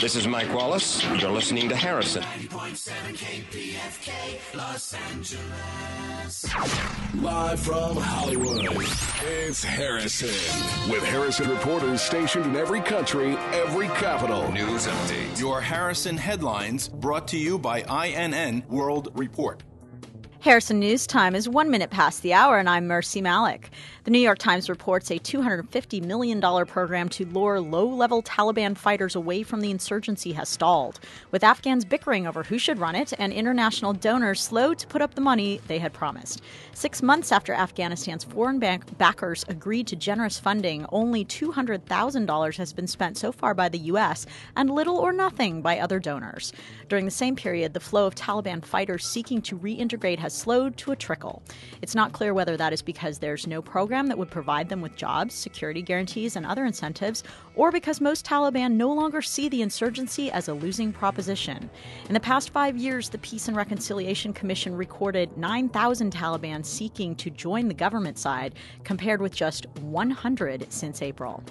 This is Mike Wallace. You're listening to Harrison. Live from Hollywood, it's Harrison. With Harrison reporters stationed in every country, every capital. News update. Your Harrison headlines brought to you by INN World Report. Harrison News Time is one minute past the hour, and I'm Mercy Malik. The New York Times reports a $250 million program to lure low level Taliban fighters away from the insurgency has stalled, with Afghans bickering over who should run it and international donors slow to put up the money they had promised. Six months after Afghanistan's foreign bank backers agreed to generous funding, only $200,000 has been spent so far by the U.S. and little or nothing by other donors. During the same period, the flow of Taliban fighters seeking to reintegrate has slowed to a trickle. It's not clear whether that is because there's no program that would provide them with jobs, security guarantees, and other incentives, or because most Taliban no longer see the insurgency as a losing proposition. In the past five years, the Peace and Reconciliation Commission recorded 9,000 Taliban seeking to join the government side, compared with just 100 since April.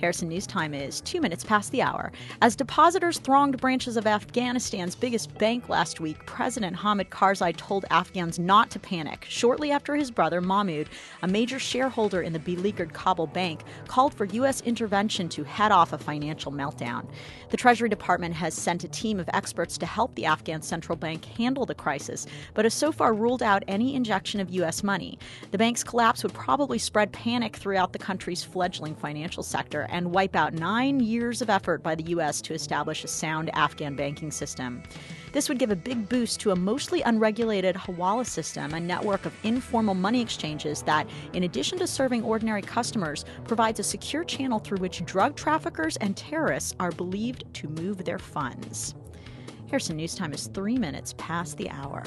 Harrison News Time is two minutes past the hour. As depositors thronged branches of Afghanistan's biggest bank last week, President Hamid Karzai told Afghans not to panic. Shortly after his brother Mahmoud, a major shareholder in the beleaguered Kabul bank, called for U.S. intervention to head off a financial meltdown. The Treasury Department has sent a team of experts to help the Afghan central bank handle the crisis, but has so far ruled out any injection of U.S. money. The bank's collapse would probably spread panic throughout the country's fledgling financial sector and wipe out nine years of effort by the U.S. to establish a sound Afghan banking system. This would give a big boost to a mostly unregulated Hawala system, a network of informal money exchanges that, in addition to serving ordinary customers, provides a secure channel through which drug traffickers and terrorists are believed to move their funds. Harrison News Time is three minutes past the hour.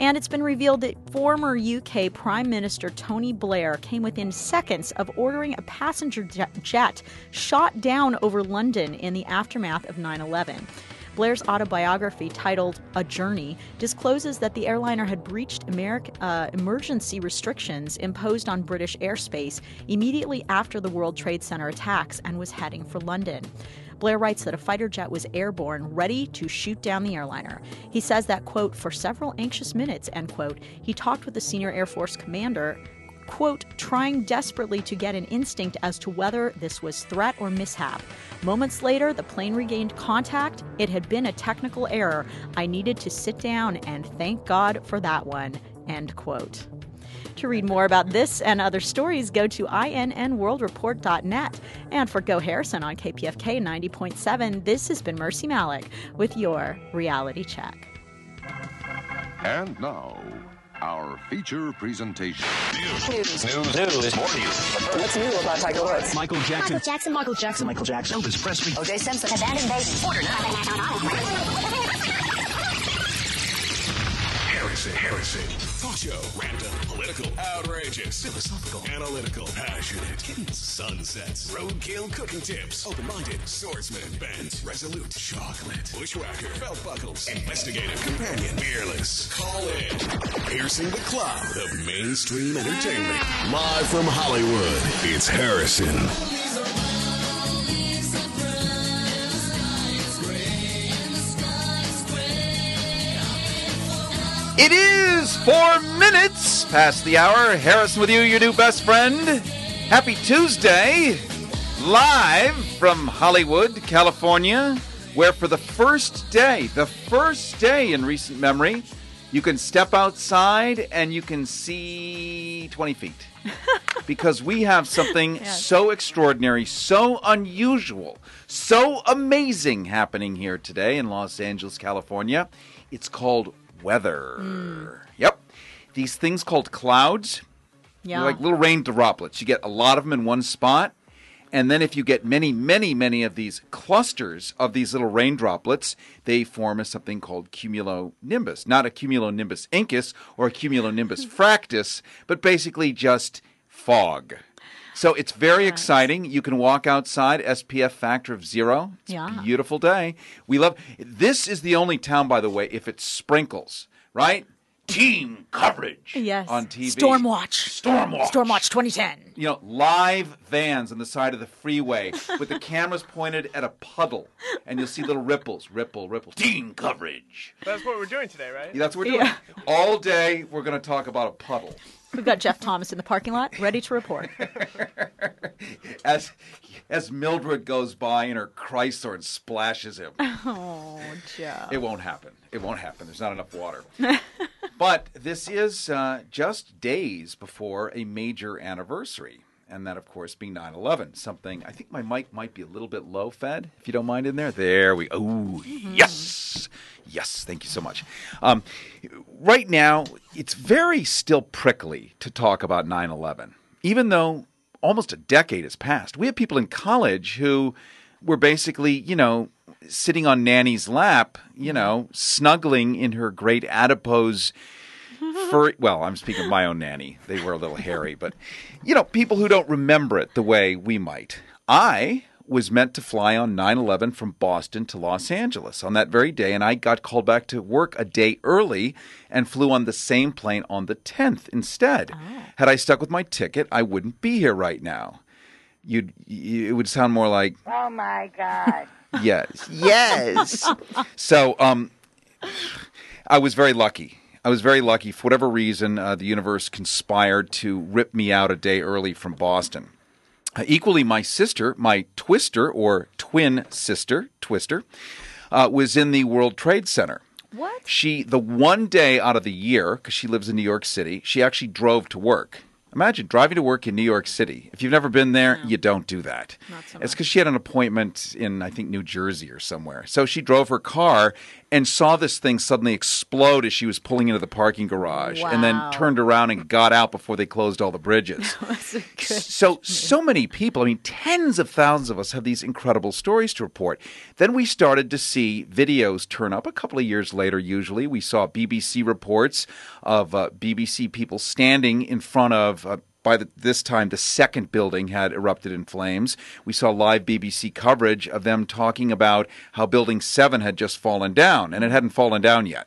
And it's been revealed that former UK Prime Minister Tony Blair came within seconds of ordering a passenger jet shot down over London in the aftermath of 9 11. Blair's autobiography, titled A Journey, discloses that the airliner had breached uh, emergency restrictions imposed on British airspace immediately after the World Trade Center attacks and was heading for London. Blair writes that a fighter jet was airborne, ready to shoot down the airliner. He says that, quote, for several anxious minutes, end quote, he talked with the senior Air Force commander quote, trying desperately to get an instinct as to whether this was threat or mishap. Moments later, the plane regained contact. It had been a technical error. I needed to sit down and thank God for that one, end quote. To read more about this and other stories, go to innworldreport.net. And for Go Harrison on KPFK 90.7, this has been Mercy Malik with your reality check. And now, our feature presentation. News. News. News. News. More news. What's new about Tiger Woods? Michael Jackson. Michael Jackson. Michael Jackson. Michael Jackson. Elvis Presley. O.J. Simpson. Abandoned baby. Order Harrison. Harrison. Talk show. Random. Political. Outrageous. Philosophical. Analytical. Passionate. Hidden. Sunsets. Roadkill cooking tips. Open-minded. Swordsman. Bent. Resolute. Chocolate. Bushwhacker. Belt buckles. Investigative. Companion. Fearless. Call in. Piercing the cloud of mainstream entertainment. Live from Hollywood, it's Harrison. It is four minutes past the hour. Harrison with you, your new best friend. Happy Tuesday. Live from Hollywood, California, where for the first day, the first day in recent memory, you can step outside and you can see 20 feet. because we have something Yes. so extraordinary, so unusual, so amazing happening here today in Los Angeles, California. It's called weather. Hmm. Yep. These things called clouds, Yeah. like little rain droplets. You get a lot of them in one spot. And then if you get many, many, many of these clusters of these little rain droplets, they form a something called cumulonimbus. Not a cumulonimbus incus or a cumulonimbus fractus, but basically just fog. So it's very exciting. You can walk outside, SPF factor of zero. It's Yeah. a beautiful day. We love this is the only town, by the way, if it sprinkles, right? team coverage Yes. on TV. Stormwatch. Stormwatch. Stormwatch 2010. You know, live vans on the side of the freeway with the cameras pointed at a puddle, and you'll see little ripples, ripple, ripple. Team coverage. That's what we're doing today, right? Yeah, that's what we're doing. Yeah. All day, we're going to talk about a puddle. We've got Jeff Thomas in the parking lot, ready to report. As as Mildred goes by in her Chrysler and splashes him. Oh, Jeff. It won't happen. It won't happen. There's not enough water. but this is uh, just days before a major anniversary. And that, of course, being 9 11. Something, I think my mic might be a little bit low fed, if you don't mind in there. There we Oh, yes. Yes. Thank you so much. Um, right now, it's very still prickly to talk about 9 11, even though almost a decade has passed. We have people in college who were basically, you know, sitting on Nanny's lap, you know, snuggling in her great adipose furry. Well, I'm speaking of my own nanny. They were a little hairy, but, you know, people who don't remember it the way we might. I was meant to fly on 9 11 from Boston to Los Angeles on that very day, and I got called back to work a day early and flew on the same plane on the 10th instead. Had I stuck with my ticket, I wouldn't be here right now. You'd, you, it would sound more like, Oh my God. Yes. Yes. so, um, I was very lucky. I was very lucky. For whatever reason, uh, the universe conspired to rip me out a day early from Boston. Uh, equally, my sister, my twister or twin sister, Twister, uh, was in the World Trade Center. What? She, the one day out of the year, because she lives in New York City, she actually drove to work. Imagine driving to work in New York City. If you've never been there, you don't do that. Not so it's because she had an appointment in, I think, New Jersey or somewhere. So she drove her car and saw this thing suddenly explode as she was pulling into the parking garage and then turned around and got out before they closed all the bridges. That's a good. So, so many people, I mean, tens of thousands of us have these incredible stories to report. Then we started to see videos turn up a couple of years later, usually. We saw BBC reports of uh, BBC people standing in front of. Uh, by the, this time, the second building had erupted in flames. We saw live BBC coverage of them talking about how Building 7 had just fallen down, and it hadn't fallen down yet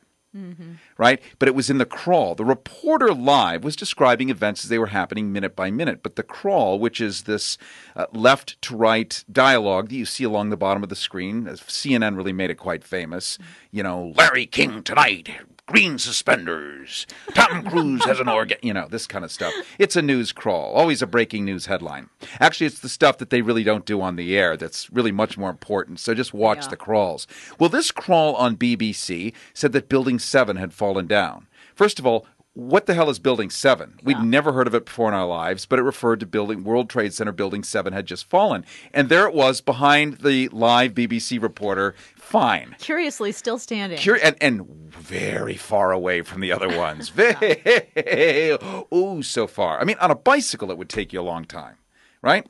right? But it was in the crawl. The reporter live was describing events as they were happening minute by minute. But the crawl, which is this uh, left to right dialogue that you see along the bottom of the screen, as CNN really made it quite famous. You know, Larry King tonight. Green suspenders. Tom Cruise has an organ. You know, this kind of stuff. It's a news crawl, always a breaking news headline. Actually, it's the stuff that they really don't do on the air that's really much more important. So just watch Yeah. the crawls. Well, this crawl on BBC said that Building 7 had fallen down. First of all, what the hell is Building 7? We'd never heard of it before in our lives, but it referred to building World Trade Center Building 7 had just fallen. And there it was behind the live BBC reporter. Fine. Curiously, still standing. Cur- and, and very far away from the other ones. Ooh, so far. I mean, on a bicycle, it would take you a long time, right?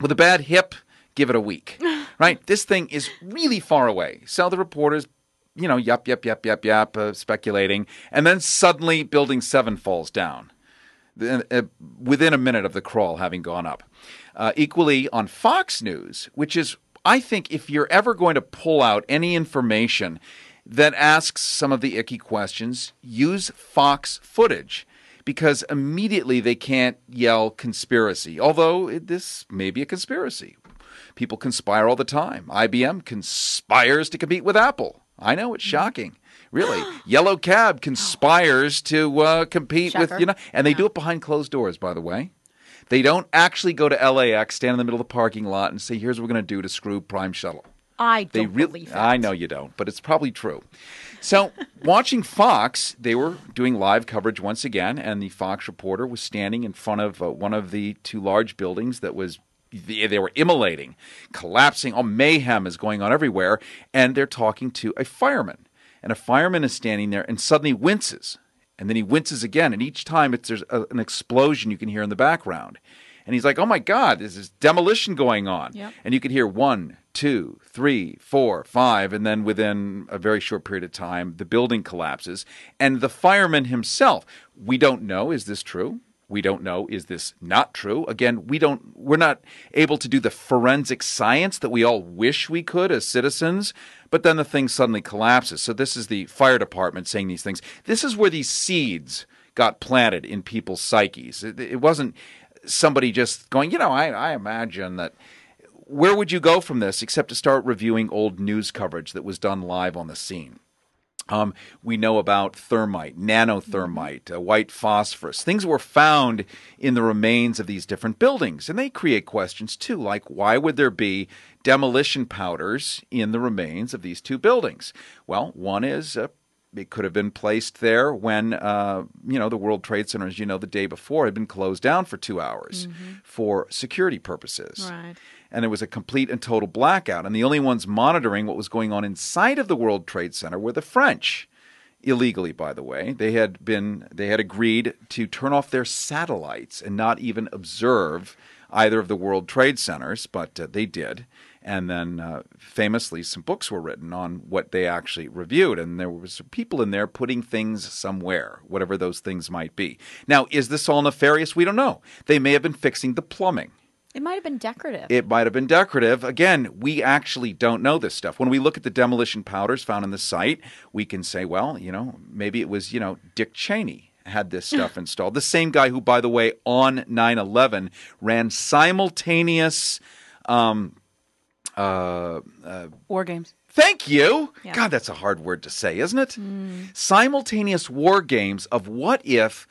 With a bad hip, give it a week, right? This thing is really far away. So the reporters, you know, yup, yup, yup, yup, yup, uh, speculating. And then suddenly Building 7 falls down uh, within a minute of the crawl having gone up. Uh, equally on Fox News, which is, I think, if you're ever going to pull out any information that asks some of the icky questions, use Fox footage. Because immediately they can't yell conspiracy, although it, this may be a conspiracy. People conspire all the time. IBM conspires to compete with Apple. I know it's shocking. Really, Yellow Cab conspires to uh, compete with you know, and they do it behind closed doors. By the way, they don't actually go to LAX, stand in the middle of the parking lot, and say, "Here's what we're going to do to screw Prime Shuttle." I They don't really, believe that. I know you don't, but it's probably true. So, watching Fox, they were doing live coverage once again, and the Fox reporter was standing in front of uh, one of the two large buildings that was. They they were immolating, collapsing. All mayhem is going on everywhere, and they're talking to a fireman, and a fireman is standing there and suddenly winces, and then he winces again, and each time it's there's a, an explosion you can hear in the background, and he's like, "Oh my God, there's this demolition going on," Yep. and you could hear one, two, three, four, five, and then within a very short period of time, the building collapses. And the fireman himself, we don't know, is this true? We don't know is this not true? Again, we don't we're not able to do the forensic science that we all wish we could as citizens, but then the thing suddenly collapses. So this is the fire department saying these things. This is where these seeds got planted in people's psyches. It, it wasn't somebody just going, you know, I, I imagine that where would you go from this except to start reviewing old news coverage that was done live on the scene? Um, we know about thermite, nanothermite, uh, white phosphorus. Things were found in the remains of these different buildings, and they create questions too, like why would there be demolition powders in the remains of these two buildings? Well, one is uh, it could have been placed there when uh, you know the World Trade Center, as you know, the day before had been closed down for two hours for security purposes Right. And it was a complete and total blackout. And the only ones monitoring what was going on inside of the World Trade Center were the French. Illegally, by the way, they had been they had agreed to turn off their satellites and not even observe either of the World Trade Centers, but uh, they did. And then, uh, famously, some books were written on what they actually reviewed, and there was people in there putting things somewhere, whatever those things might be. Now, is this all nefarious? We don't know. They may have been fixing the plumbing. It might have been decorative. It might have been decorative. Again, we actually don't know this stuff. When we look at the demolition powders found in the site, we can say, well, you know, maybe it was, you know, Dick Cheney had this stuff installed. The same guy who, by the way, on 9 11 ran simultaneous. Um, uh, uh, War games. Thank you. Yeah. God, that's a hard word to say, isn't it? Simultaneous war games of what if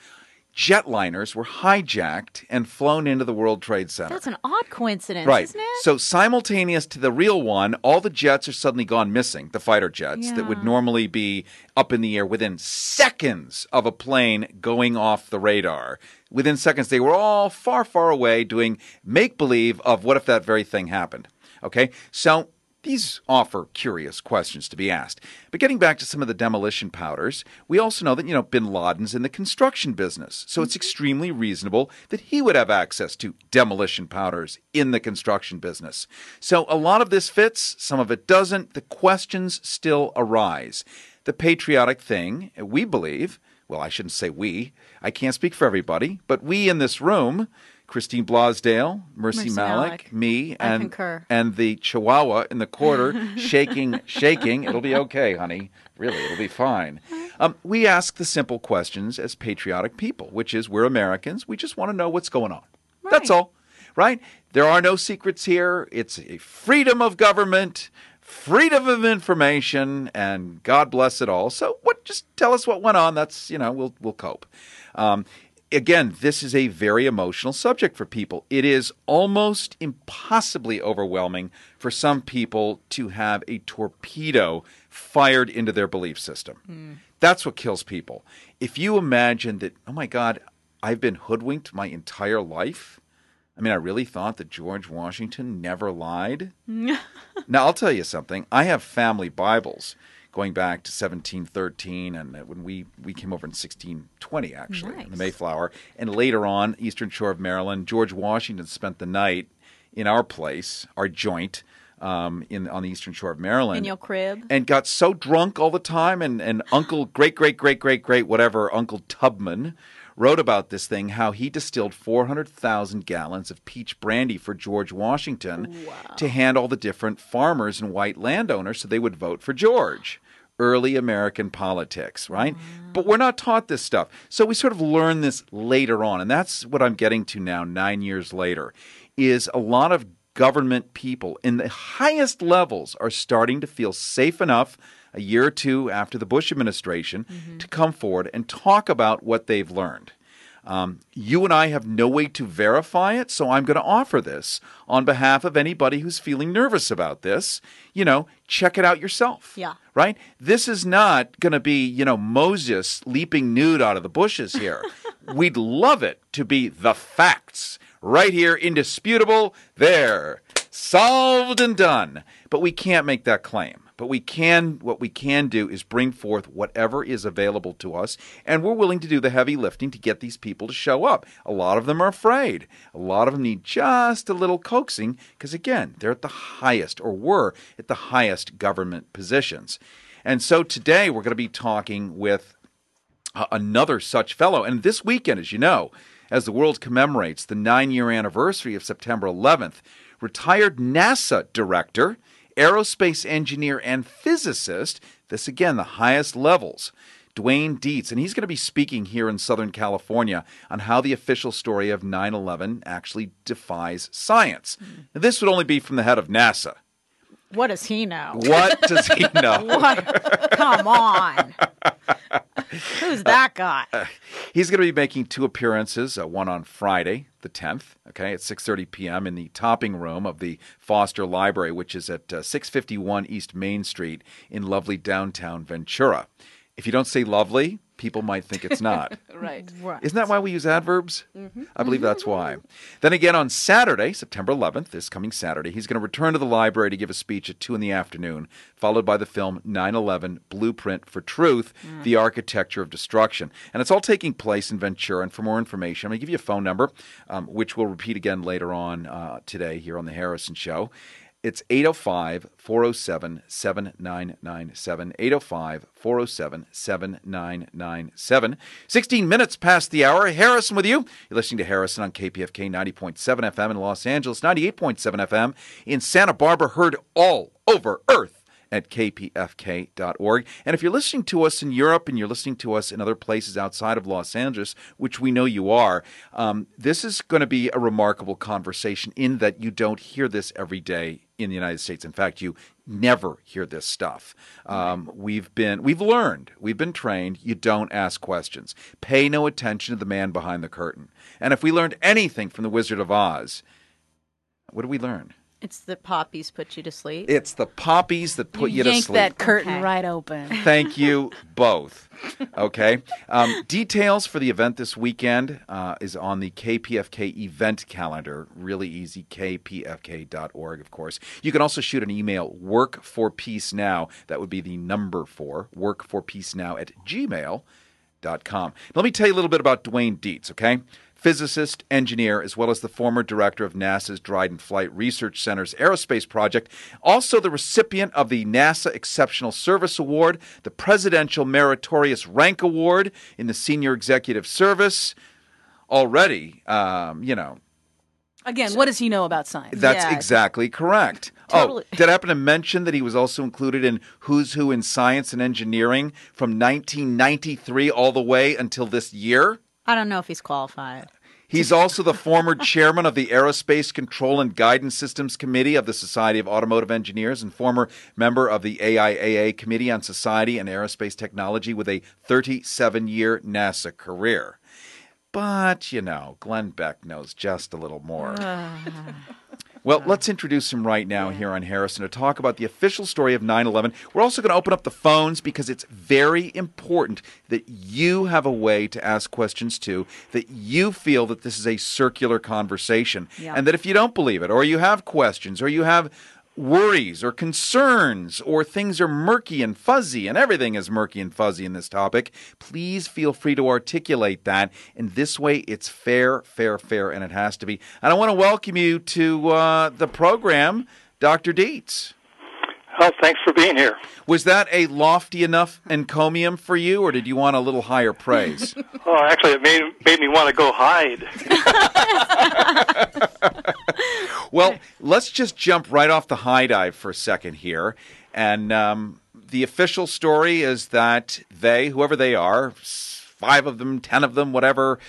jetliners were hijacked and flown into the World Trade Center. That's an odd coincidence, Right. isn't it? So simultaneous to the real one, all the jets are suddenly gone missing, the fighter jets that would normally be up in the air within seconds of a plane going off the radar. Within seconds, they were all far, far away doing make believe of what if that very thing happened. Okay? So these offer curious questions to be asked. But getting back to some of the demolition powders, we also know that, you know, bin Laden's in the construction business. So it's mm-hmm. extremely reasonable that he would have access to demolition powders in the construction business. So a lot of this fits, some of it doesn't. The questions still arise. The patriotic thing, we believe, well, I shouldn't say we, I can't speak for everybody, but we in this room, Christine Blasdale, Mercy, Mercy Malik, Malik. me, and and the chihuahua in the corner shaking, shaking. It'll be okay, honey. Really, it'll be fine. Um, we ask the simple questions as patriotic people, which is we're Americans. We just want to know what's going on. That's all, right? There are no secrets here. It's a freedom of government, freedom of information, and God bless it all. So, what? Just tell us what went on. That's you know, we'll we'll cope. Um, again, this is a very emotional subject for people. It is almost impossibly overwhelming for some people to have a torpedo fired into their belief system. Hmm. That's what kills people. If you imagine that, oh my God, I've been hoodwinked my entire life. I mean, I really thought that George Washington never lied. now, I'll tell you something. I have family Bibles going back to 1713 and when we, we came over in 1620, actually, in the Mayflower. And later on, Eastern Shore of Maryland, George Washington spent the night in our place, our joint. Um, in on the eastern shore of Maryland, In your crib. and got so drunk all the time. And, and Uncle, great, great, great, great, great, whatever, Uncle Tubman wrote about this thing how he distilled 400,000 gallons of peach brandy for George Washington to hand all the different farmers and white landowners so they would vote for George. Early American politics, right? Mm. But we're not taught this stuff. So we sort of learn this later on. And that's what I'm getting to now, nine years later, is a lot of government people in the highest levels are starting to feel safe enough a year or two after the Bush administration mm-hmm. to come forward and talk about what they've learned. Um, you and I have no way to verify it, so I'm going to offer this on behalf of anybody who's feeling nervous about this. You know, check it out yourself. Yeah. Right? This is not going to be, you know, Moses leaping nude out of the bushes here. We'd love it to be the facts right here, indisputable, there, solved and done. But we can't make that claim. But we can, what we can do is bring forth whatever is available to us, and we're willing to do the heavy lifting to get these people to show up. A lot of them are afraid. A lot of them need just a little coaxing, because again, they're at the highest, or were at the highest government positions. And so today we're going to be talking with another such fellow. And this weekend, as you know, as the world commemorates the nine year anniversary of September 11th. Retired NASA director, aerospace engineer, and physicist, this again, the highest levels. Dwaine Deets, and he's going to be speaking here in Southern California on how the official story of 9 11 actually defies science. Now, this would only be from the head of NASA. What does he know? What does he know? What? Come on. Who's that guy? He's going to be making two appearances, uh, one on Friday, the 10th, okay, at 6:30 p.m. in the topping room of the Foster Library, which is at uh, 651 East Main Street in lovely downtown Ventura. If you don't say lovely, people might think it's not. right. Isn't that why we use adverbs? I believe that's why. Then again on Saturday, September 11th, this coming Saturday, he's going to return to the library to give a speech at 2 in the afternoon, followed by the film 9 11 Blueprint for Truth The Architecture of Destruction. And it's all taking place in Ventura. And for more information, I'm going to give you a phone number, um, which we'll repeat again later on uh, today here on The Harrison Show. It's 805 407 7997. 805 407 7997. 16 minutes past the hour. Harrison with you. You're listening to Harrison on KPFK 90.7 FM in Los Angeles, 98.7 FM in Santa Barbara, heard all over Earth at kpfk.org. And if you're listening to us in Europe and you're listening to us in other places outside of Los Angeles, which we know you are, um, this is going to be a remarkable conversation in that you don't hear this every day in the United States. In fact, you never hear this stuff. Um, we've been, we've learned, we've been trained. You don't ask questions. Pay no attention to the man behind the curtain. And if we learned anything from the Wizard of Oz, what did we learn? It's the poppies put you to sleep. It's the poppies that put you, to yank sleep. that curtain Okay. right open. Thank you both. Okay. Um, details for the event this weekend uh, is on the KPFK event calendar. Really easy. KPFK.org, of course. You can also shoot an email, work for peace now. That would be the number four, work for peace now at gmail.com. Let me tell you a little bit about Dwaine Deets, okay? Physicist, engineer, as well as the former director of NASA's Dryden Flight Research Center's aerospace project, also the recipient of the NASA Exceptional Service Award, the Presidential Meritorious Rank Award in the Senior Executive Service. Already, um, you know, Again, what does he know about science? that's Yeah. exactly correct. Totally. Oh, did I happen to mention that he was also included in Who's Who in Science and Engineering from 1993 all the way until this year? I don't know if he's qualified. He's also the former chairman of the Aerospace Control and Guidance Systems Committee of the Society of Automotive Engineers and former member of the AIAA Committee on Society and Aerospace Technology with a 37 year NASA career. But, you know, Glenn Beck knows just a little more. Ah. Well, uh, let's introduce him right now here on Harrison to talk about the official story of 9 11. We're also going to open up the phones because it's very important that you have a way to ask questions too, that you feel that this is a circular conversation. Yeah. And that if you don't believe it, or you have questions, or you have worries or concerns, or things are murky and fuzzy, and everything is murky and fuzzy in this topic, please feel free to articulate that. And this way, it's fair, fair, fair, and it has to be. And I want to welcome you to uh, the program, Dr. Deets. Oh, thanks for being here. Was that a lofty enough encomium for you, or did you want a little higher praise? Oh, actually, it made made me want to go hide. Well, let's just jump right off the high dive for a second here. And um, the official story is that they, whoever they are, five of them, ten of them, whatever,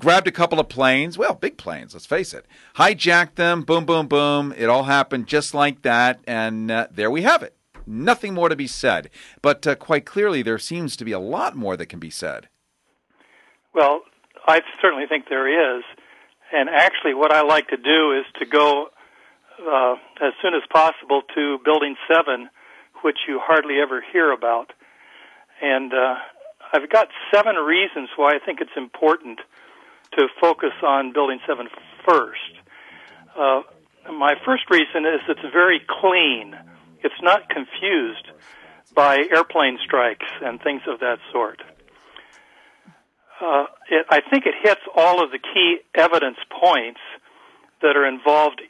grabbed a couple of planes, well, big planes, let's face it, hijacked them, boom, boom, boom. It all happened just like that. And uh, there we have it. Nothing more to be said. But uh, quite clearly, there seems to be a lot more that can be said. Well, I certainly think there is. And actually, what I like to do is to go uh, as soon as possible to Building 7, which you hardly ever hear about. And uh, I've got seven reasons why I think it's important to focus on Building 7 first. Uh, my first reason is it's very clean. It's not confused by airplane strikes and things of that sort. Uh, it, I think it hits all of the key evidence points that are involved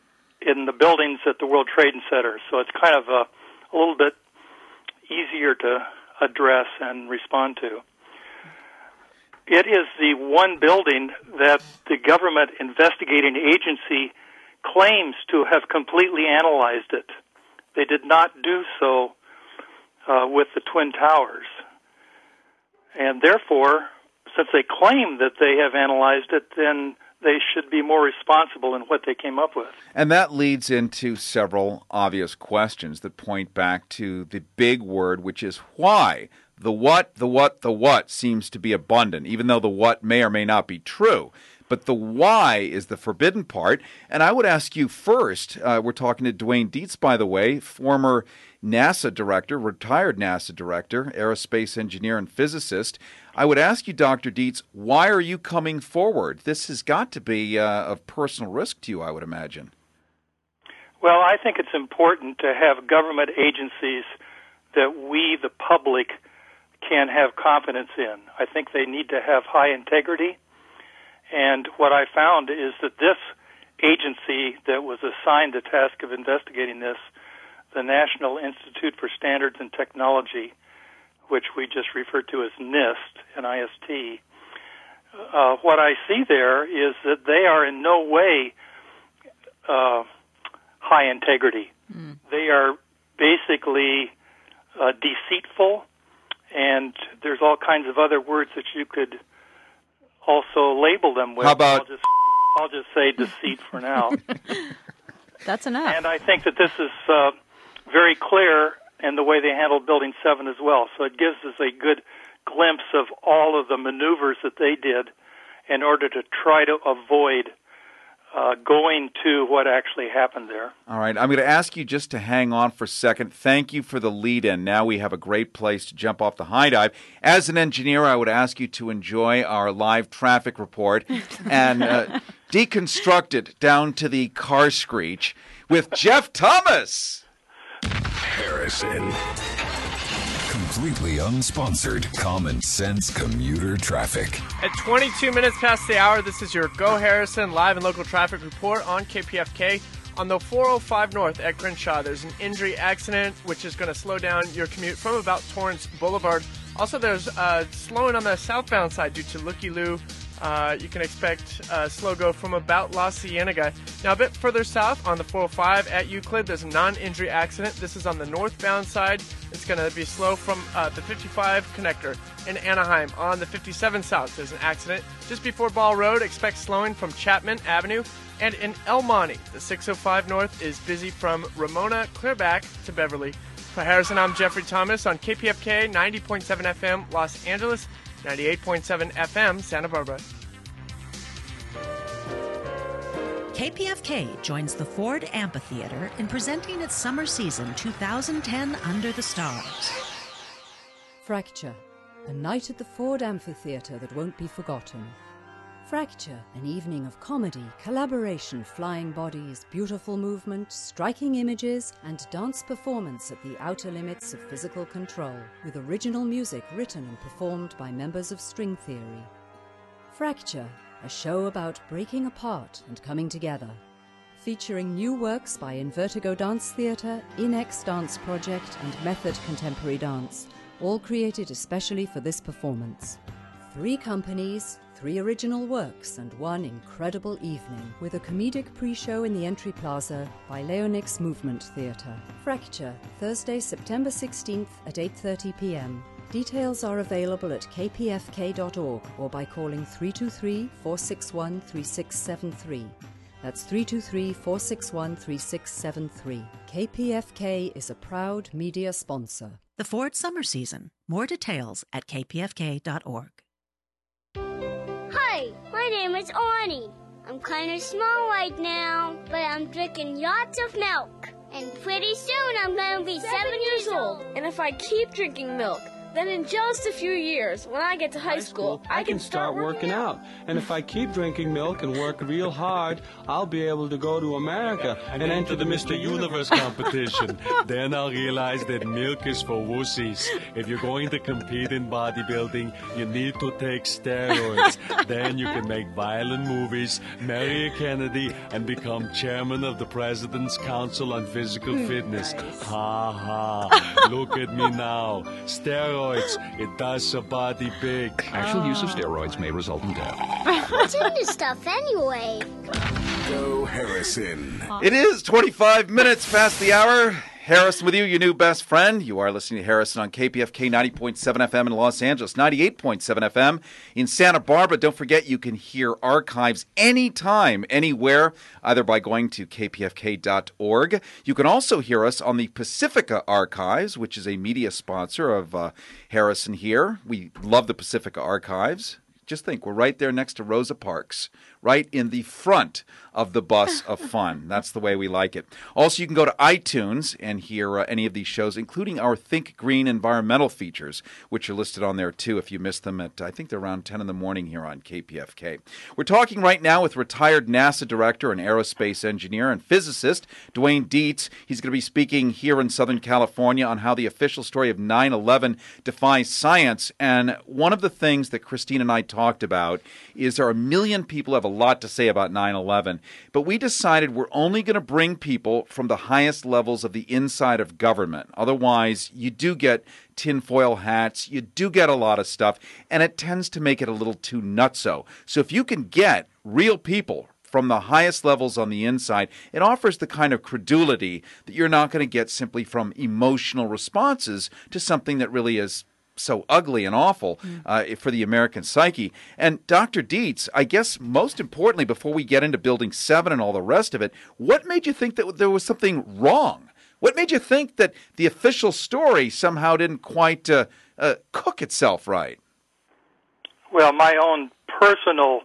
in the buildings at the World Trade Center. So it's kind of a, a little bit easier to address and respond to. it is the one building that the government investigating agency claims to have completely analyzed it. They did not do so uh, with the Twin Towers. And therefore, since they claim that they have analyzed it, then they should be more responsible in what they came up with. And that leads into several obvious questions that point back to the big word, which is why. The what, the what, the what seems to be abundant, even though the what may or may not be true. But the why is the forbidden part. And I would ask you first uh, we're talking to Dwaine Deets, by the way, former NASA director, retired NASA director, aerospace engineer, and physicist. I would ask you, Dr. Deets, why are you coming forward? This has got to be uh, of personal risk to you, I would imagine. Well, I think it's important to have government agencies that we, the public, can have confidence in. I think they need to have high integrity. And what I found is that this agency that was assigned the task of investigating this, the National Institute for Standards and Technology, which we just refer to as NIST, N-I-S-T, uh, what I see there is that they are in no way uh, high integrity. Mm. They are basically uh, deceitful, and there's all kinds of other words that you could also label them with. How about? I'll just, I'll just say deceit for now. That's enough. And I think that this is uh, very clear and the way they handled Building 7 as well. So it gives us a good glimpse of all of the maneuvers that they did in order to try to avoid uh, going to what actually happened there. All right. I'm going to ask you just to hang on for a second. Thank you for the lead in. Now we have a great place to jump off the high dive. As an engineer, I would ask you to enjoy our live traffic report and uh, deconstruct it down to the car screech with Jeff Thomas. Harrison. Completely unsponsored, common sense commuter traffic. At 22 minutes past the hour, this is your Go Harrison live and local traffic report on KPFK. On the 405 North at Crenshaw, there's an injury accident which is going to slow down your commute from about Torrance Boulevard. Also, there's uh, slowing on the southbound side due to Looky Loo uh, you can expect a slow go from about La Cienega. Now, a bit further south on the 405 at Euclid, there's a non injury accident. This is on the northbound side. It's going to be slow from uh, the 55 connector. In Anaheim, on the 57 south, there's an accident. Just before Ball Road, expect slowing from Chapman Avenue. And in El Monte, the 605 north is busy from Ramona clear back to Beverly. For Harrison, I'm Jeffrey Thomas on KPFK 90.7 FM Los Angeles 98.7 FM, Santa Barbara. KPFK joins the Ford Amphitheater in presenting its summer season 2010 Under the Stars. Fracture, a night at the Ford Amphitheater that won't be forgotten. Fracture, an evening of comedy, collaboration, flying bodies, beautiful movement, striking images, and dance performance at the outer limits of physical control, with original music written and performed by members of string theory. Fracture, a show about breaking apart and coming together. Featuring new works by Invertigo Dance Theatre, Inex Dance Project, and Method Contemporary Dance, all created especially for this performance. Three companies, three original works, and one incredible evening with a comedic pre-show in the entry plaza by Leonix Movement Theatre. Fracture, Thursday, September 16th at 8:30 p.m. Details are available at kpfk.org or by calling 323 461 3673. That's 323 461 3673. KPFK is a proud media sponsor. The Ford Summer Season. More details at kpfk.org. Name is Arnie. I'm kind of small right now, but I'm drinking lots of milk. And pretty soon I'm going to be seven, seven years old. And if I keep drinking milk, then in just a few years, when I get to high, high school, school, I, can start, start working out. out. And if I keep drinking milk and work real hard, I'll be able to go to America and, and enter the Mr. Universe competition. then I'll realize that milk is for wussies. If you're going to compete in bodybuilding, you need to take steroids. then you can make violent movies, marry a Kennedy, and become chairman of the President's Council on Physical hmm. Fitness. Ha ha. Look at me now. Steroids, it does a body big. Actual use of ah. steroids may result in death. What's in this stuff anyway? Go Harrison. It is 25 minutes past the hour. Harrison with you, your new best friend. You are listening to Harrison on KPFK 90.7 FM in Los Angeles, 98.7 FM in Santa Barbara. Don't forget you can hear archives anytime, anywhere, either by going to kpfk.org. You can also hear us on the Pacifica Archives, which is a media sponsor of uh, Harrison here. We love the Pacifica Archives. Just think, we're right there next to Rosa Parks, right in the front of the bus of fun. That's the way we like it. Also, you can go to iTunes and hear uh, any of these shows, including our Think Green environmental features, which are listed on there too if you missed them at, I think they're around 10 in the morning here on KPFK. We're talking right now with retired NASA director and aerospace engineer and physicist Dwaine Deets. He's going to be speaking here in Southern California on how the official story of 9 11 defies science. And one of the things that Christine and I talked about is there are a million people who have a lot to say about 9 11. But we decided we're only going to bring people from the highest levels of the inside of government. Otherwise, you do get tinfoil hats, you do get a lot of stuff, and it tends to make it a little too nutso. So if you can get real people from the highest levels on the inside, it offers the kind of credulity that you're not going to get simply from emotional responses to something that really is so ugly and awful uh, for the American psyche. And Dr. Deets, I guess most importantly, before we get into Building 7 and all the rest of it, what made you think that there was something wrong? What made you think that the official story somehow didn't quite uh, uh, cook itself right? Well, my own personal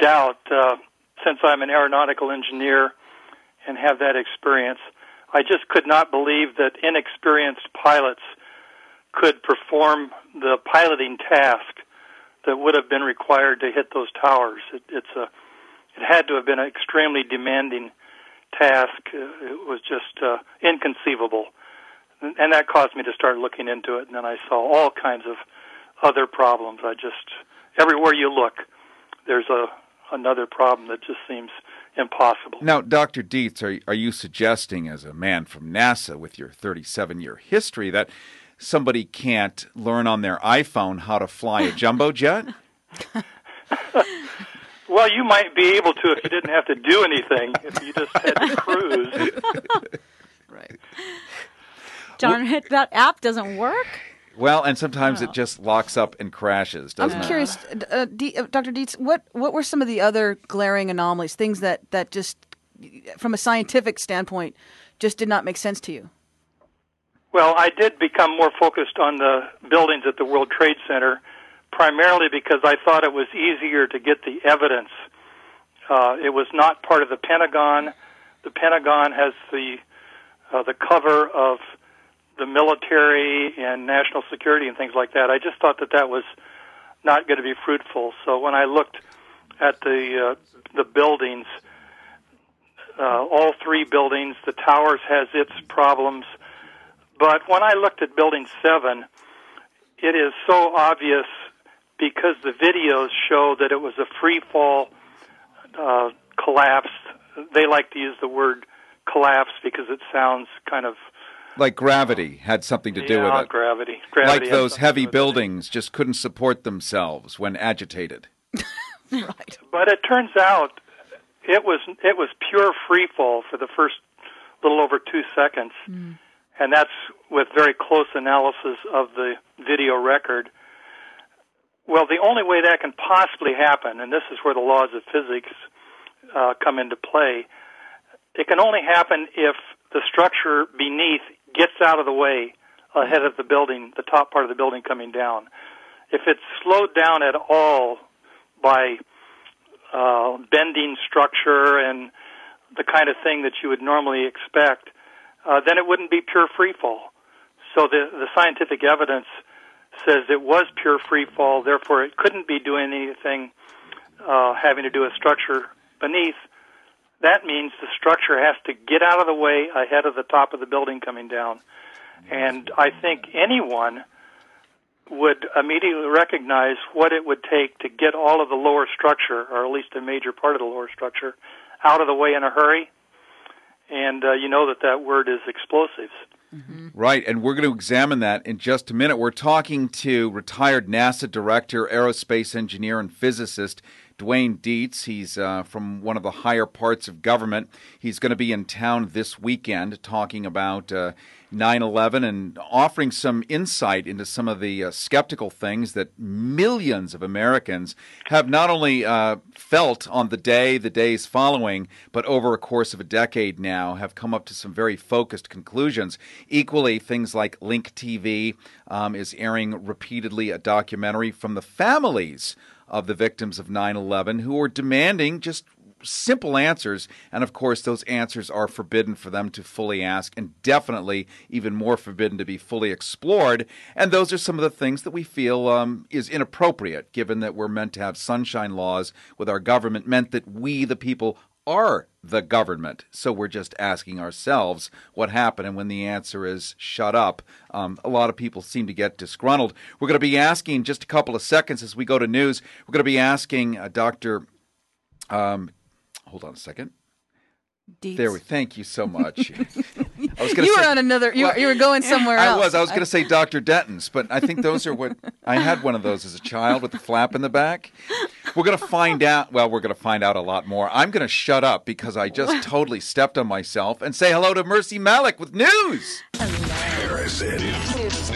doubt, uh, since I'm an aeronautical engineer and have that experience, I just could not believe that inexperienced pilots could perform the piloting task that would have been required to hit those towers. It, it's a, it had to have been an extremely demanding task. It was just uh, inconceivable, and that caused me to start looking into it. And then I saw all kinds of other problems. I just everywhere you look, there's a another problem that just seems impossible. Now, Dr. Deets, are, are you suggesting, as a man from NASA with your 37 year history, that somebody can't learn on their iPhone how to fly a jumbo jet? Well, you might be able to if you didn't have to do anything. If you just had to cruise. Right. Darn it, that app doesn't work. Well, and sometimes it just locks up and crashes, doesn't I'm it? curious, uh, D, uh, Dr. Deets, what what were some of the other glaring anomalies, things that that just, from a scientific standpoint, just did not make sense to you? Well, I did become more focused on the buildings at the World Trade Center, primarily because I thought it was easier to get the evidence. Uh, it was not part of the Pentagon. The Pentagon has the uh, the cover of the military and national security and things like that. I just thought that that was not going to be fruitful. So when I looked at the uh, the buildings, uh, all three buildings, the towers has its problems. But when I looked at Building 7, it is so obvious because the videos show that it was a free fall uh, collapse. They like to use the word collapse because it sounds kind of Like gravity had something to do yeah, with it. gravity. Gravity like those heavy buildings just couldn't support themselves when agitated. right. But it turns out it was it was pure free fall for the first little over two seconds, and that's with very close analysis of the video record. Well, the only way that can possibly happen, and this is where the laws of physics uh, come into play, it can only happen if the structure beneath gets out of the way ahead of the building, the top part of the building coming down. If it's slowed down at all by uh, bending structure and the kind of thing that you would normally expect, uh, then it wouldn't be pure free fall. So the the scientific evidence says it was pure free fall, therefore it couldn't be doing anything uh, having to do with structure beneath. That means the structure has to get out of the way ahead of the top of the building coming down. And I think anyone would immediately recognize what it would take to get all of the lower structure, or at least a major part of the lower structure, out of the way in a hurry. And uh, you know that that word is explosives. Right, and we're going to examine that in just a minute. We're talking to retired NASA director, aerospace engineer, and physicist Dwaine Deets. He's uh, from one of the higher parts of government. He's going to be in town this weekend talking about uh, 9 11 and offering some insight into some of the uh, skeptical things that millions of Americans have not only uh, felt on the day, the days following, but over a course of a decade now have come up to some very focused conclusions. Equally, things like Link TV um, is airing repeatedly a documentary from the families of the victims of 9 11 who are demanding just simple answers. And of course, those answers are forbidden for them to fully ask, and definitely even more forbidden to be fully explored. And those are some of the things that we feel um, is inappropriate, given that we're meant to have sunshine laws with our government, meant that we, the people, are the government. So we're just asking ourselves what happened. And when the answer is shut up, um, a lot of people seem to get disgruntled. We're going to be asking just a couple of seconds as we go to news. We're going to be asking uh, Dr. Um, hold on a second. Deets. There we. Thank you so much. I was you were on another. You, were, you were going somewhere else. I else. was. I was going to say Dr. Denton's, but I think those are what I had one of those as a child with the flap in the back. We're going to find out. Well, we're going to find out a lot more. I'm going to shut up because I just totally stepped on myself and say hello to Mercy Malik with news. Harrison. News.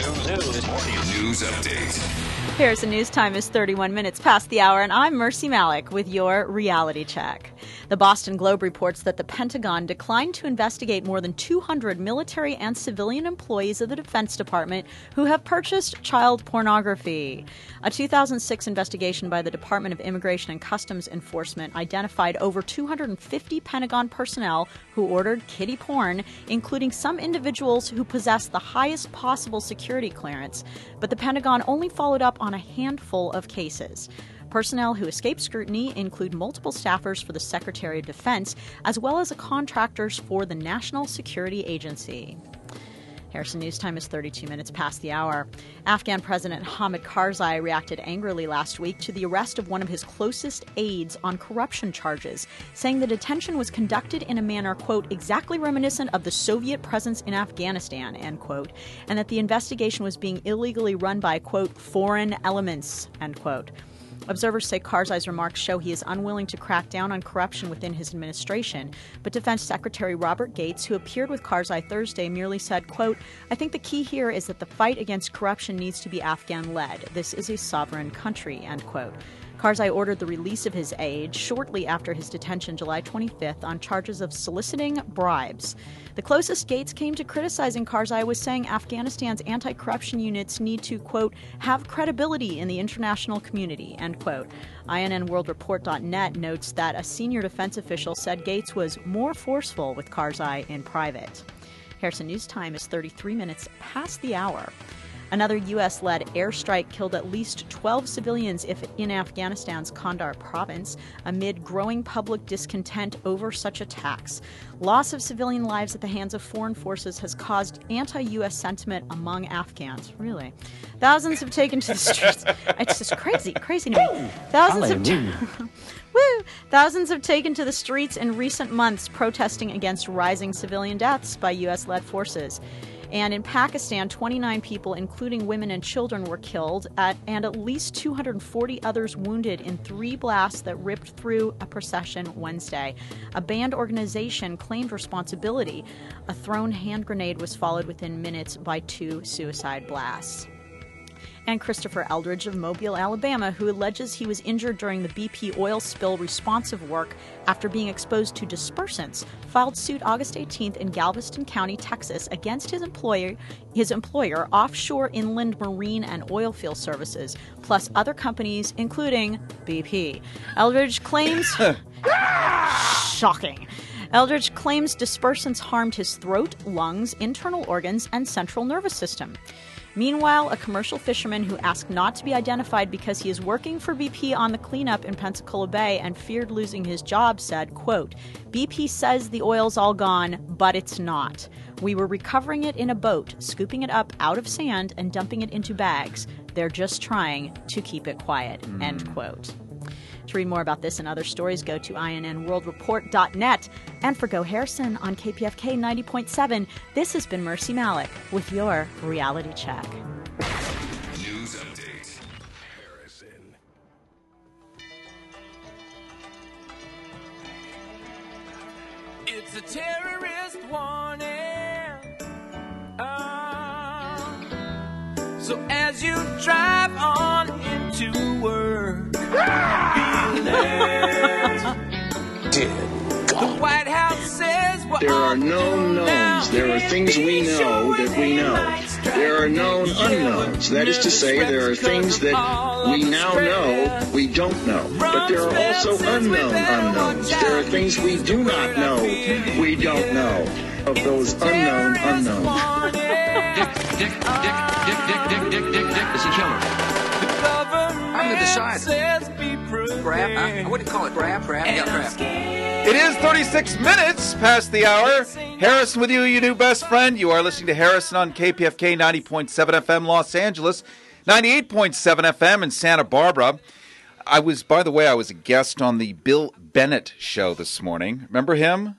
News update. Harrison News Time is 31 minutes past the hour, and I'm Mercy Malik with your reality check. The Boston Globe reports that the Pentagon declined to investigate more than 200 military and civilian employees of the Defense Department who have purchased child pornography. A 2006 investigation by the Department of Immigration and Customs Enforcement identified over 250 Pentagon personnel who ordered kiddie porn, including some individuals who possessed the highest possible security clearance. But the Pentagon only followed up on a handful of cases. Personnel who escaped scrutiny include multiple staffers for the Secretary of Defense, as well as contractors for the National Security Agency. Harrison News Time is 32 minutes past the hour. Afghan President Hamid Karzai reacted angrily last week to the arrest of one of his closest aides on corruption charges, saying the detention was conducted in a manner, quote, exactly reminiscent of the Soviet presence in Afghanistan, end quote, and that the investigation was being illegally run by, quote, foreign elements, end quote. Observers say Karzai's remarks show he is unwilling to crack down on corruption within his administration. But Defense Secretary Robert Gates, who appeared with Karzai Thursday, merely said, quote, I think the key here is that the fight against corruption needs to be Afghan-led. This is a sovereign country, end quote. Karzai ordered the release of his aide shortly after his detention July 25th on charges of soliciting bribes. The closest Gates came to criticizing Karzai was saying Afghanistan's anti corruption units need to, quote, have credibility in the international community, end quote. INNWorldReport.net notes that a senior defense official said Gates was more forceful with Karzai in private. Harrison News Time is 33 minutes past the hour. Another U.S. led airstrike killed at least 12 civilians in Afghanistan's Kandahar province amid growing public discontent over such attacks. Loss of civilian lives at the hands of foreign forces has caused anti U.S. sentiment among Afghans. Really? Thousands have taken to the streets. it's just crazy, crazy to me. Thousands have. T- Woo! Thousands have taken to the streets in recent months protesting against rising civilian deaths by U.S. led forces. And in Pakistan, 29 people, including women and children, were killed, at, and at least 240 others wounded in three blasts that ripped through a procession Wednesday. A banned organization claimed responsibility. A thrown hand grenade was followed within minutes by two suicide blasts and Christopher Eldridge of Mobile, Alabama, who alleges he was injured during the BP oil spill responsive work after being exposed to dispersants, filed suit August 18th in Galveston County, Texas, against his employer, his employer, Offshore Inland Marine and Oilfield Services, plus other companies, including BP. Eldridge claims. shocking. Eldridge claims dispersants harmed his throat, lungs, internal organs, and central nervous system. Meanwhile, a commercial fisherman who asked not to be identified because he is working for BP on the cleanup in Pensacola Bay and feared losing his job said, quote, BP says the oil's all gone, but it's not. We were recovering it in a boat, scooping it up out of sand and dumping it into bags. They're just trying to keep it quiet, end mm. quote. To read more about this and other stories, go to innworldreport.net. And for Go Harrison on KPFK 90.7, this has been Mercy Malik with your reality check. News update. Harrison. It's a terrorist warning. Ah. so as you drive on into work, be alert. The White House says we're There are known knowns. There are things we know that we know. There are known unknowns. That is to say, there are things that we now know we don't know. But there are also unknown unknowns. There are things we do not know we don't know. Of those unknown unknowns. Dick, Dick, Dick, Dick, Dick, Dick, Dick, Dick, Dick. Is he killing I'm gonna decide. Grab, huh? I wouldn't call it grab, grab, yeah, grab. It is 36 minutes past the hour. Harrison with you, your new best friend. You are listening to Harrison on KPFK 90.7 FM Los Angeles, 98.7 FM in Santa Barbara. I was, by the way, I was a guest on the Bill Bennett show this morning. Remember him?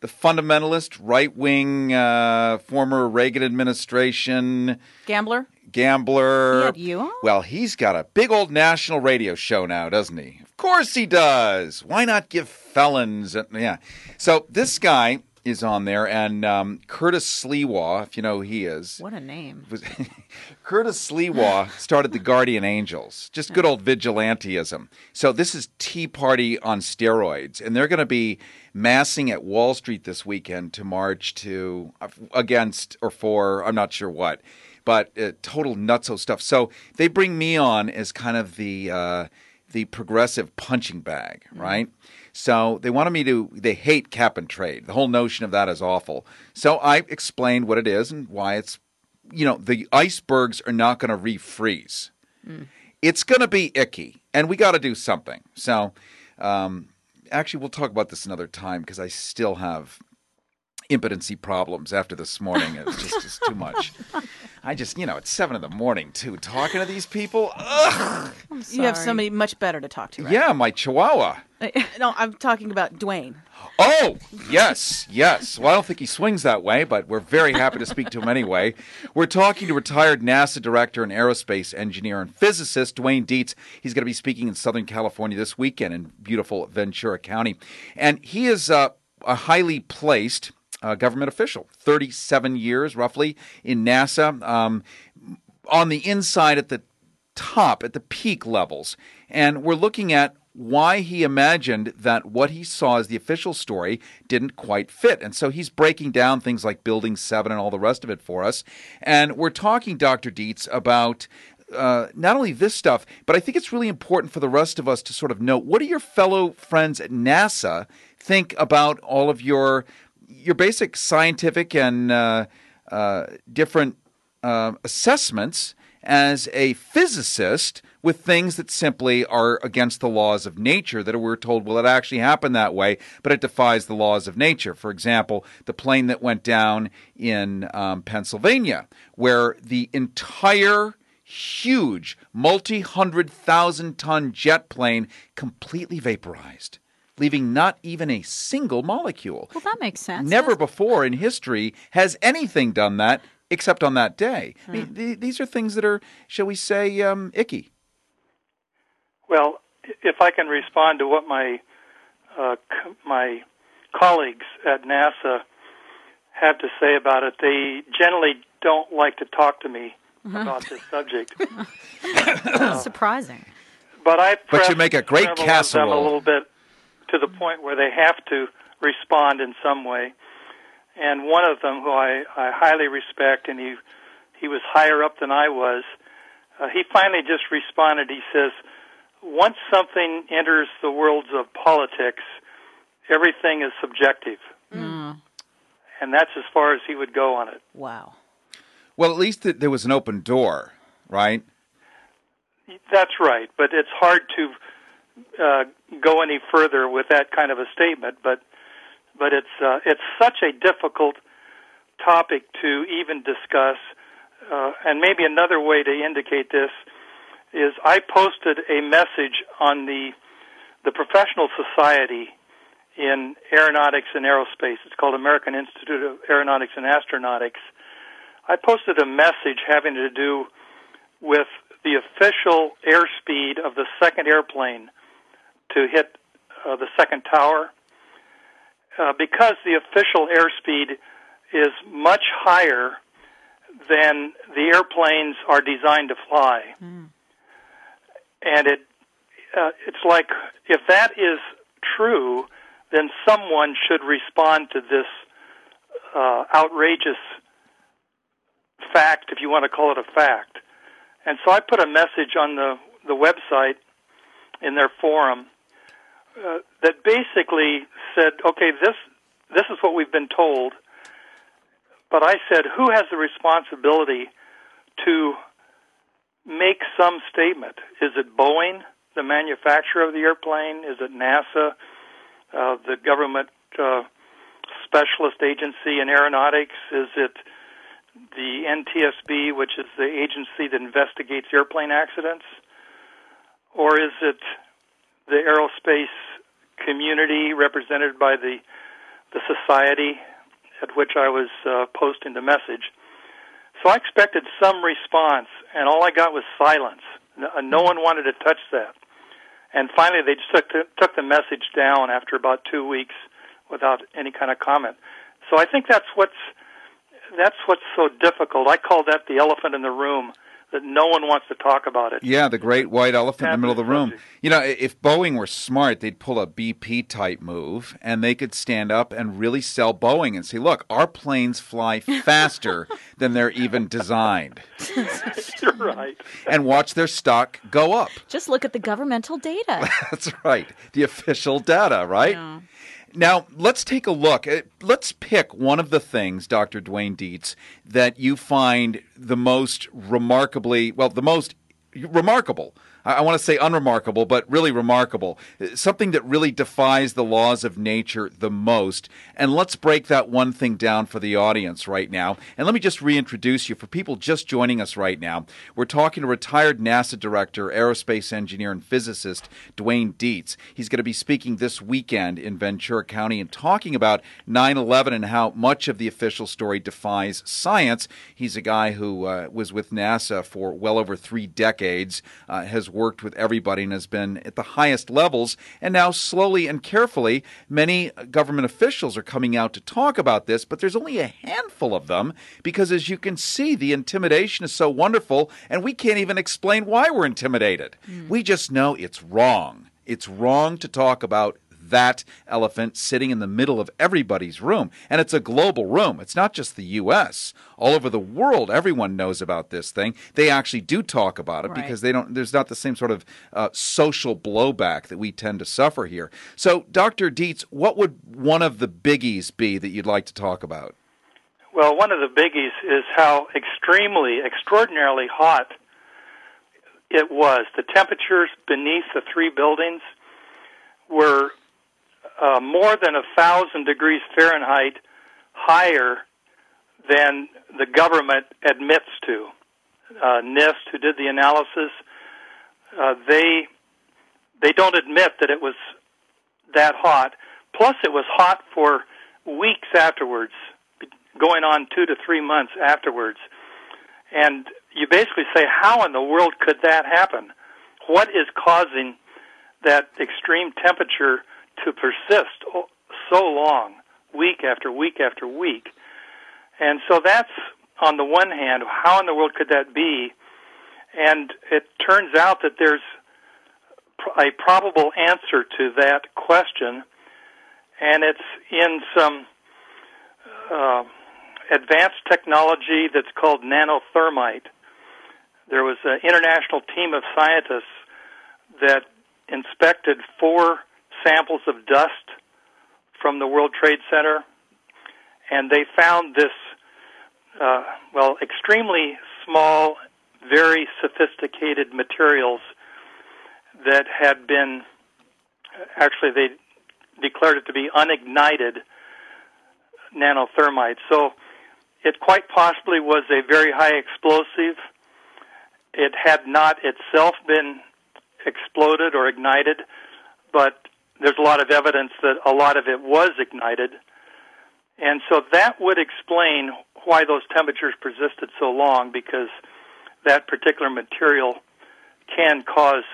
The fundamentalist, right wing, uh, former Reagan administration Gambler? Gambler. He you on? Well, he's got a big old national radio show now, doesn't he? Of course he does. Why not give felons? A, yeah. So this guy is on there, and um, Curtis Sliwa, if you know who he is. What a name. Was, Curtis Sliwa started the Guardian Angels, just good old vigilanteism. So this is Tea Party on steroids, and they're going to be massing at Wall Street this weekend to march to against or for I'm not sure what, but uh, total nutso stuff. So they bring me on as kind of the uh, the progressive punching bag, right? So they wanted me to, they hate cap and trade. The whole notion of that is awful. So I explained what it is and why it's, you know, the icebergs are not going to refreeze. It's going to be icky, and we got to do something. So, um, actually, we'll talk about this another time because I still have impotency problems after this morning. It's just it's too much. I just, you know, it's seven in the morning too, talking to these people. Ugh. You have somebody much better to talk to, right? Yeah, my chihuahua. no, I'm talking about Dwaine. Oh, yes, yes. Well, I don't think he swings that way, but we're very happy to speak to him anyway. We're talking to retired NASA director and aerospace engineer and physicist Dwaine Deets. He's going to be speaking in Southern California this weekend in beautiful Ventura County. And he is uh, a highly placed uh, government official, 37 years roughly in NASA, um, on the inside at the top, at the peak levels. And we're looking at why he imagined that what he saw as the official story didn't quite fit. And so he's breaking down things like Building 7 and all the rest of it for us. And we're talking, Dr. Deets, about uh, not only this stuff, but I think it's really important for the rest of us to sort of know what do your fellow friends at NASA think about all of your your basic scientific and uh, uh, different uh, assessments as a physicist with things that simply are against the laws of nature that we're told, well, it actually happened that way, but it defies the laws of nature. For example, the plane that went down in um, Pennsylvania, where the entire huge multi hundred thousand ton jet plane completely vaporized. Leaving not even a single molecule. Well, that makes sense. Never before in history has anything done that except on that day. I mean, th- these are things that are, shall we say, um, icky. Well, if I can respond to what my uh, c- my colleagues at NASA have to say about it, they generally don't like to talk to me about this subject. Surprising. But I But you make a great several casserole. a little bit to the point where they have to respond in some way. And one of them, who I, I highly respect, and he he was higher up than I was, uh, he finally just responded. He says, "Once something enters the worlds of politics, everything is subjective." And that's as far as he would go on it. Wow. Well, at least th- there was an open door, right? That's right, but it's hard to uh, go any further with that kind of a statement. But but it's uh, it's such a difficult topic to even discuss. Uh, and maybe another way to indicate this is I posted a message on the the professional society in aeronautics and aerospace. It's called American Institute of Aeronautics and Astronautics. I posted a message having to do with the official airspeed of the second airplane to hit uh, the second tower. Uh, because the official airspeed is much higher than the airplanes are designed to fly. Mm. And it uh, it's like if that is true, then someone should respond to this uh, outrageous fact, if you want to call it a fact. And so I put a message on the the website in their forum uh, that basically said, "Okay, this this is what we've been told." But I said, "Who has the responsibility to make some statement? Is it Boeing, the manufacturer of the airplane? Is it NASA, uh, the government uh, specialist agency in aeronautics? Is it the NTSB, which is the agency that investigates airplane accidents? Or is it the aerospace community represented by the the society at which I was uh, posting the message? So I expected some response, and all I got was silence. No, no one wanted to touch that. And finally, they just took the, took the message down after about two weeks without any kind of comment. So I think that's what's that's what's so difficult. I call that the elephant in the room that no one wants to talk about it. Yeah, the great white elephant in the middle of the room. You know, if Boeing were smart, they'd pull a BP type move and they could stand up and really sell Boeing and say, look, our planes fly faster than they're even designed. You're right. And watch their stock go up. Just look at the governmental data. That's right. The official data, right? Yeah. Now, let's take a look. Uh, Let's pick one of the things, Dr. Dwaine Deets, that you find the most remarkably, well, the most remarkable. I, want to say unremarkable, but really remarkable. Something that really defies the laws of nature the most. And let's break that one thing down for the audience right now. And let me just reintroduce you for people just joining us right now. We're talking to retired NASA director, aerospace engineer, and physicist Dwaine Deets. He's going to be speaking this weekend in Ventura County and talking about 9 11 and how much of the official story defies science. He's a guy who uh, was with NASA for well over three decades, uh, has worked with everybody, and has been at the highest levels. And now, slowly and carefully, many government officials are coming out to talk about this, but there's only a handful of them because, as you can see, the intimidation is so wonderful, and we can't even explain why we're intimidated. Hmm. We just know it's wrong. It's wrong to talk about that elephant sitting in the middle of everybody's room. And it's a global room. It's not just the U.S. All over the world, everyone knows about this thing. They actually do talk about it Right. because they don't. There's not the same sort of uh, social blowback that we tend to suffer here. So, Dr. Deets, what would one of the biggies be that you'd like to talk about? Well, one of the biggies is how extremely, extraordinarily hot it was. The temperatures beneath the three buildings were uh, more than a thousand degrees Fahrenheit higher than the government admits to. Uh, NIST, who did the analysis, uh, they they don't admit that it was that hot. Plus, it was hot for weeks afterwards, going on two to three months afterwards. And you basically say, how in the world could that happen? What is causing that extreme temperature to persist so long, week after week after week? And so that's on the one hand, how in the world could that be? And it turns out that there's a probable answer to that question, and it's in some uh, advanced technology that's called nanothermite. There was an international team of scientists that inspected four samples of dust from the World Trade Center, and they found this, uh, well, extremely small, very sophisticated materials that had been, actually, they declared it to be unignited nanothermite. So it quite possibly was a very high explosive. It had not itself been exploded or ignited, but there's a lot of evidence that a lot of it was ignited. And so that would explain why those temperatures persisted so long because that particular material can cause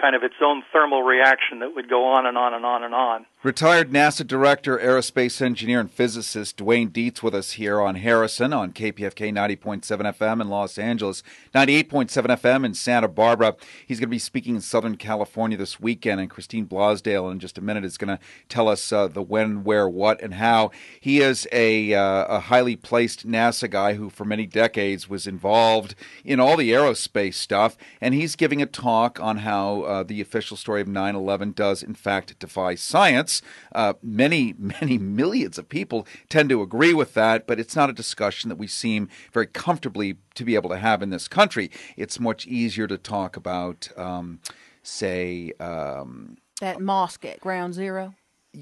kind of its own thermal reaction that would go on and on and on and on. Retired NASA director, aerospace engineer, and physicist Dwaine Deets with us here on Harrison on KPFK 90.7 FM in Los Angeles, 98.7 FM in Santa Barbara. He's going to be speaking in Southern California this weekend, and Christine Blosdale in just a minute is going to tell us uh, the when, where, what, and how. He is a, uh, a highly placed NASA guy who, for many decades, was involved in all the aerospace stuff, and he's giving a talk on how uh, the official story of 9 11 does, in fact, defy science. Uh, many, many millions of people tend to agree with that, but it's not a discussion that we seem very comfortably to be able to have in this country. It's much easier to talk about, um, say, um, That mosque at Ground Zero.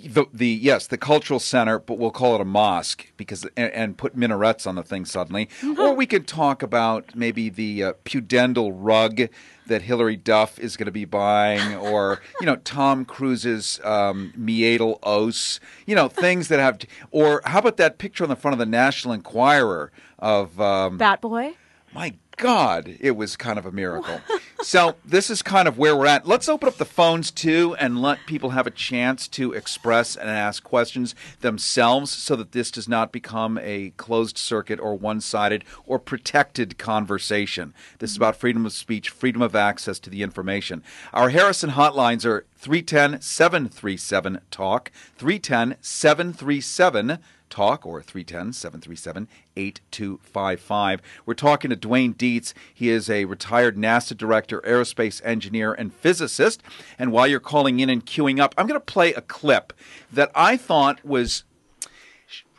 The the yes the cultural center, but we'll call it a mosque because and, and put minarets on the thing suddenly. Or we could talk about maybe the uh, pudendal rug that Hilary Duff is going to be buying, or you know Tom Cruise's um, meatal os, you know things that have. Or how about that picture on the front of the National Enquirer of um, Bat Boy? my God, it was kind of a miracle. so this is kind of where we're at. Let's open up the phones too and let people have a chance to express and ask questions themselves so that this does not become a closed circuit or one-sided or protected conversation. This is mm-hmm. about freedom of speech, freedom of access to the information. Our Harrison hotlines are 310-737 talk, 310-737 talk or 310-737-8255. We're talking to Dwaine Deets. He is a retired NASA director, aerospace engineer, and physicist. And while you're calling in and queuing up, I'm going to play a clip that I thought was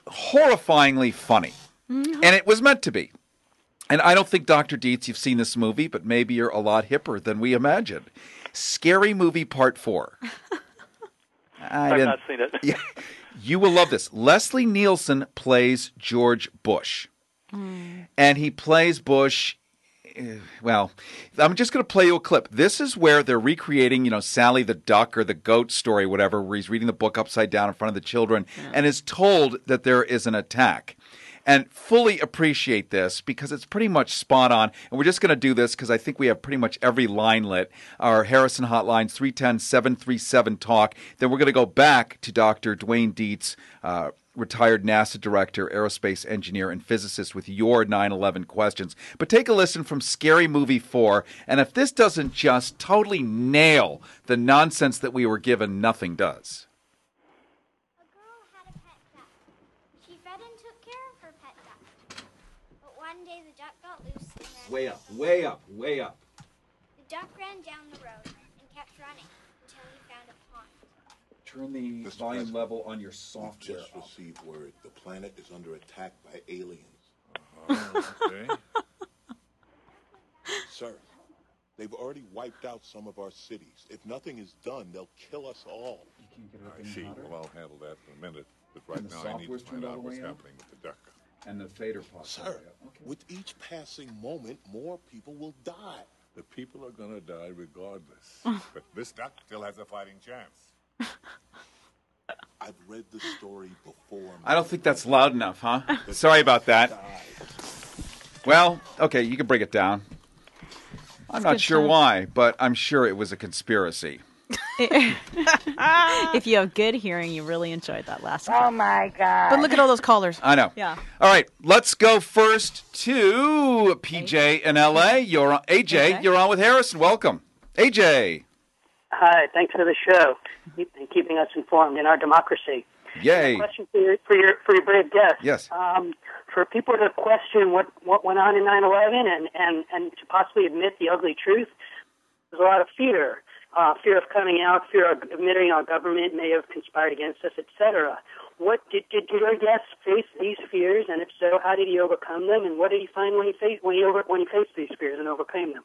horrifyingly funny. Mm-hmm. And it was meant to be. And I don't think, Dr. Deets, you've seen this movie, but maybe you're a lot hipper than we imagined. Scary Movie Part 4. I I've didn't- not seen it. Yeah. You will love this. Leslie Nielsen plays George Bush. And he plays Bush. eh, Well, I'm just going to play you a clip. This is where they're recreating, you know, Sally the Duck or the Goat story, whatever, where he's reading the book upside down in front of the children and is told that there is an attack. And fully appreciate this because it's pretty much spot on. And we're just going to do this because I think we have pretty much every line lit. Our Harrison hotlines 310 737 talk. Then we're going to go back to Dr. Dwaine Deets. Uh, retired NASA director, aerospace engineer, and physicist with your 9 11 questions. But take a listen from Scary Movie 4, and if this doesn't just totally nail the nonsense that we were given, nothing does. She fed and took care of her pet duck. But one day the duck got loose and ran. Way up, way up, way up. The duck ran down the road and kept running until he found a pond. Turn the volume level on your software. Just received word the planet is under attack by aliens. Oh, okay. Sir, they've already wiped out some of our cities. If nothing is done, they'll kill us all. I see. Well, I'll handle that in a minute. But right now, I need to find out what's way up? happening with the duck. And the fader pops. Sir, with each passing moment, more people will die. The people are going to die regardless. but this duck still has a fighting chance. I've read the story before. I don't think that's loud enough, huh? Sorry about that. Well, okay, you can break it down. I'm not sure time. why, but I'm sure it was a conspiracy. if you have good hearing, you really enjoyed that last one. Oh my god! But look at all those callers. I know. Yeah. All right, let's go first to PJ in LA. You're on, AJ. You're on with Harrison. Welcome, AJ. Hi, thanks for the show and keeping us informed in our democracy. Yay. Question for your for your, for your brave guest. Yes. Um, for people to question what what went on in 9/11 and and and to possibly admit the ugly truth, there's a lot of fear. Uh, fear of coming out, fear of admitting our government may have conspired against us, etc. What did, did your guest face these fears, and if so, how did he overcome them, and what did he find when he faced when he over when he faced these fears and overcame them?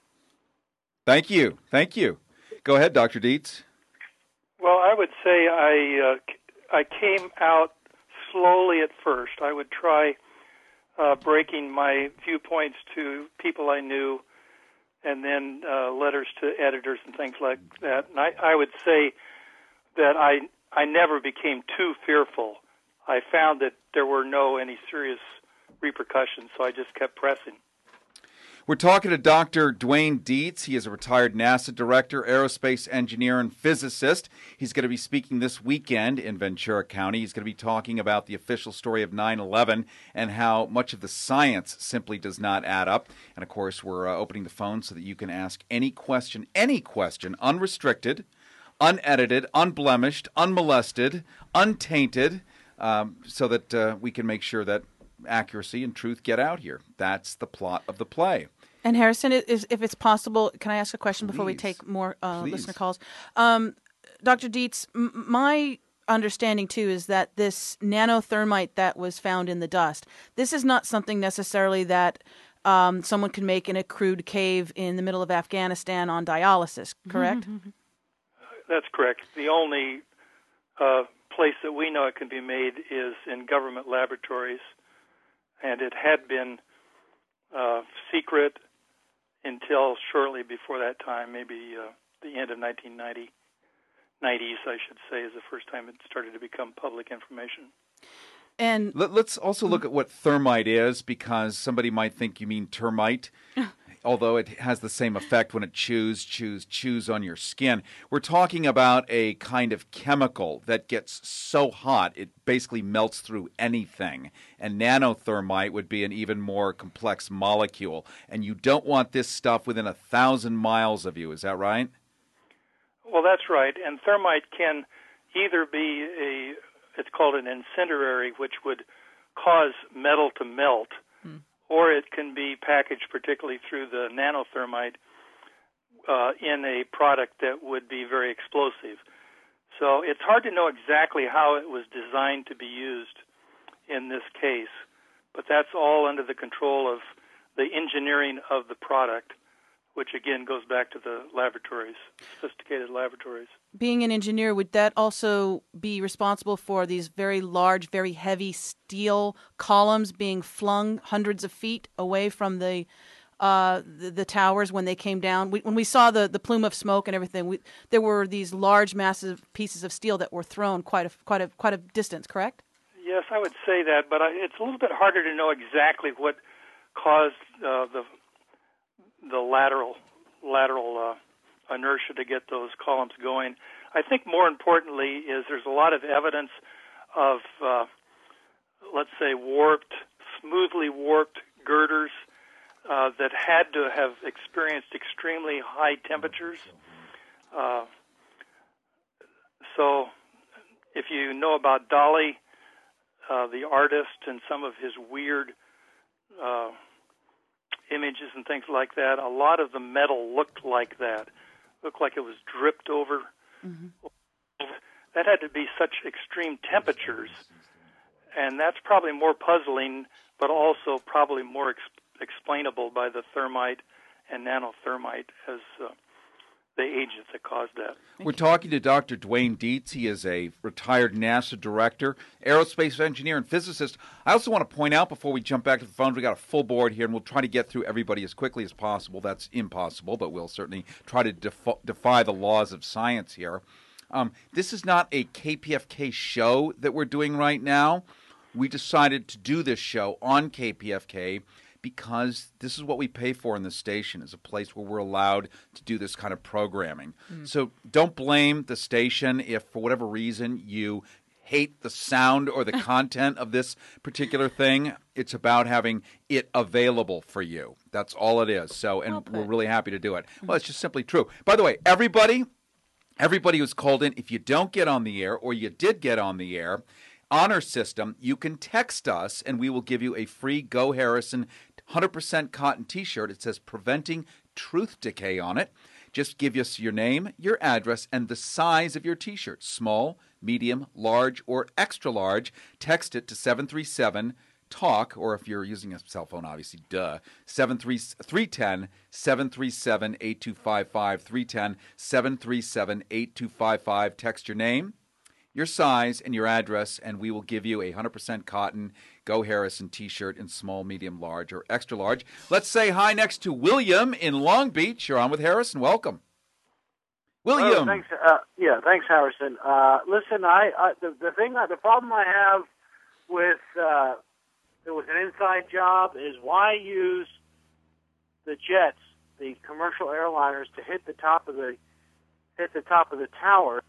Thank you. Thank you. Go ahead, Dr. Deets. Well, I would say I uh, c- I came out slowly at first. I would try uh, breaking my viewpoints to people I knew, and then uh, letters to editors and things like that. And I, I would say that I I never became too fearful. I found that there were no any serious repercussions, so I just kept pressing. We're talking to Dr. Dwaine Deets. He is a retired NASA director, aerospace engineer, and physicist. He's going to be speaking this weekend in Ventura County. He's going to be talking about the official story of 9 11 and how much of the science simply does not add up. And of course, we're uh, opening the phone so that you can ask any question, any question, unrestricted, unedited, unblemished, unmolested, untainted, um, so that uh, we can make sure that accuracy and truth get out here. That's the plot of the play. And Harrison, is if it's possible, can I ask a question before we take more uh, listener calls? Um, Dr. Deets, m- my understanding too is that this nanothermite that was found in the dust, this is not something necessarily that um, someone can make in a crude cave in the middle of Afghanistan on dialysis, correct? That's correct. The only uh, place that we know it can be made is in government laboratories, and it had been uh, secret until shortly before that time, maybe uh, the end of 1990. 90s, I should say, is the first time it started to become public information. And Let, us also look at what thermite is because somebody might think you mean termite. Although it has the same effect when it chews, chews, chews on your skin. We're talking about a kind of chemical that gets so hot it basically melts through anything. And nanothermite would be an even more complex molecule. And you don't want this stuff within a thousand miles of you. Is that right? Well, that's right. And thermite can either be a, it's called an incendiary, which would cause metal to melt, hmm. Or it can be packaged, particularly through the nanothermite, uh, in a product that would be very explosive. So it's hard to know exactly how it was designed to be used in this case, but that's all under the control of the engineering of the product, which again goes back to the laboratories, sophisticated laboratories. being an engineer, would that also be responsible for these very large, very heavy steel columns being flung hundreds of feet away from the uh, the, the towers when they came down? We, when we saw the, the plume of smoke and everything, we, there were these large, massive pieces of steel that were thrown quite a quite a quite a distance. Correct? Yes, I would say that, but I, it's a little bit harder to know exactly what caused uh, the the lateral lateral uh, inertia to get those columns going. I think more importantly is there's a lot of evidence of uh, let's say warped, smoothly warped girders uh, that had to have experienced extremely high temperatures. Uh, so, if you know about Dali, uh, the artist, and some of his weird uh, images and things like that, a lot of the metal looked like that. Looked like it was dripped over. That had to be such extreme temperatures, and that's probably more puzzling, but also probably more ex- explainable by the thermite and nanothermite as uh, the agents that caused that. We're talking to Dr. Dwaine Deets. He is a retired NASA director, aerospace engineer, and physicist. I also want to point out before we jump back to the phones, we got a full board here, and we'll try to get through everybody as quickly as possible. That's impossible, but we'll certainly try to def- defy the laws of science here. Um, this is not a KPFK show that we're doing right now. We decided to do this show on KPFK because this is what we pay for in the station is a place where we're allowed to do this kind of programming. Mm. So don't blame the station if for whatever reason you hate the sound or the content of this particular thing. It's about having it available for you. That's all it is. So and we're really happy to do it. Well, it's just simply true. By the way, everybody Everybody who's called in, if you don't get on the air or you did get on the air, honor system, you can text us and we will give you a free Go Harrison 100% cotton t shirt. It says Preventing Truth Decay on it. Just give us your name, your address, and the size of your t shirt small, medium, large, or extra large. Text it to 737 talk, or if you're using a cell phone, obviously, duh, 310 737 8255. 310 737 8255. Text your name, your size, and your address, and we will give you a 100% cotton Go Harrison t shirt in small, medium, large, or extra large. Let's say hi next to William in Long Beach. You're on with Harrison. Welcome. William. Oh, thanks. Uh, yeah, thanks, Harrison. Uh, listen, I, I the, the thing, the problem I have with uh, it was an inside job is why use the jets, the commercial airliners, to hit the top of the hit the top of the tower.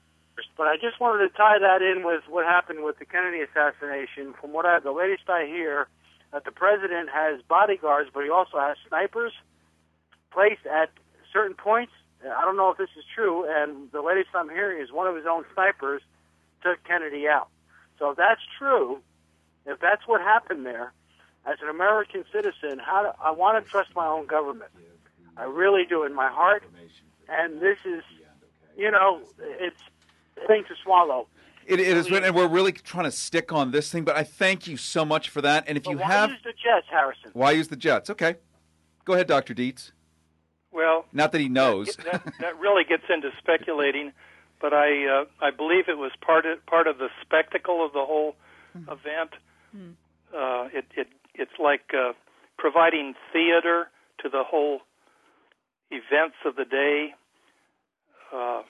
But I just wanted to tie that in with what happened with the Kennedy assassination. From what I, the latest I hear, that the president has bodyguards, but he also has snipers placed at certain points. Uh, I don't know if this is true, and the latest I'm hearing is one of his own snipers took Kennedy out. So if that's true, if that's what happened there, as an American citizen, how do, I want to trust my own government. I really do in my heart, and this is, you know, it's thing to swallow. It, it is, and we're really trying to stick on this thing. But I thank you so much for that. And if But you why have, use the jets, Harrison? why use the Jets? Okay, go ahead, Doctor Deets. Well, Not that he knows. that, that really gets into speculating, but I uh, I believe it was part of part of the spectacle of the whole event. Uh, it it it's like uh, providing theater to the whole events of the day, uh,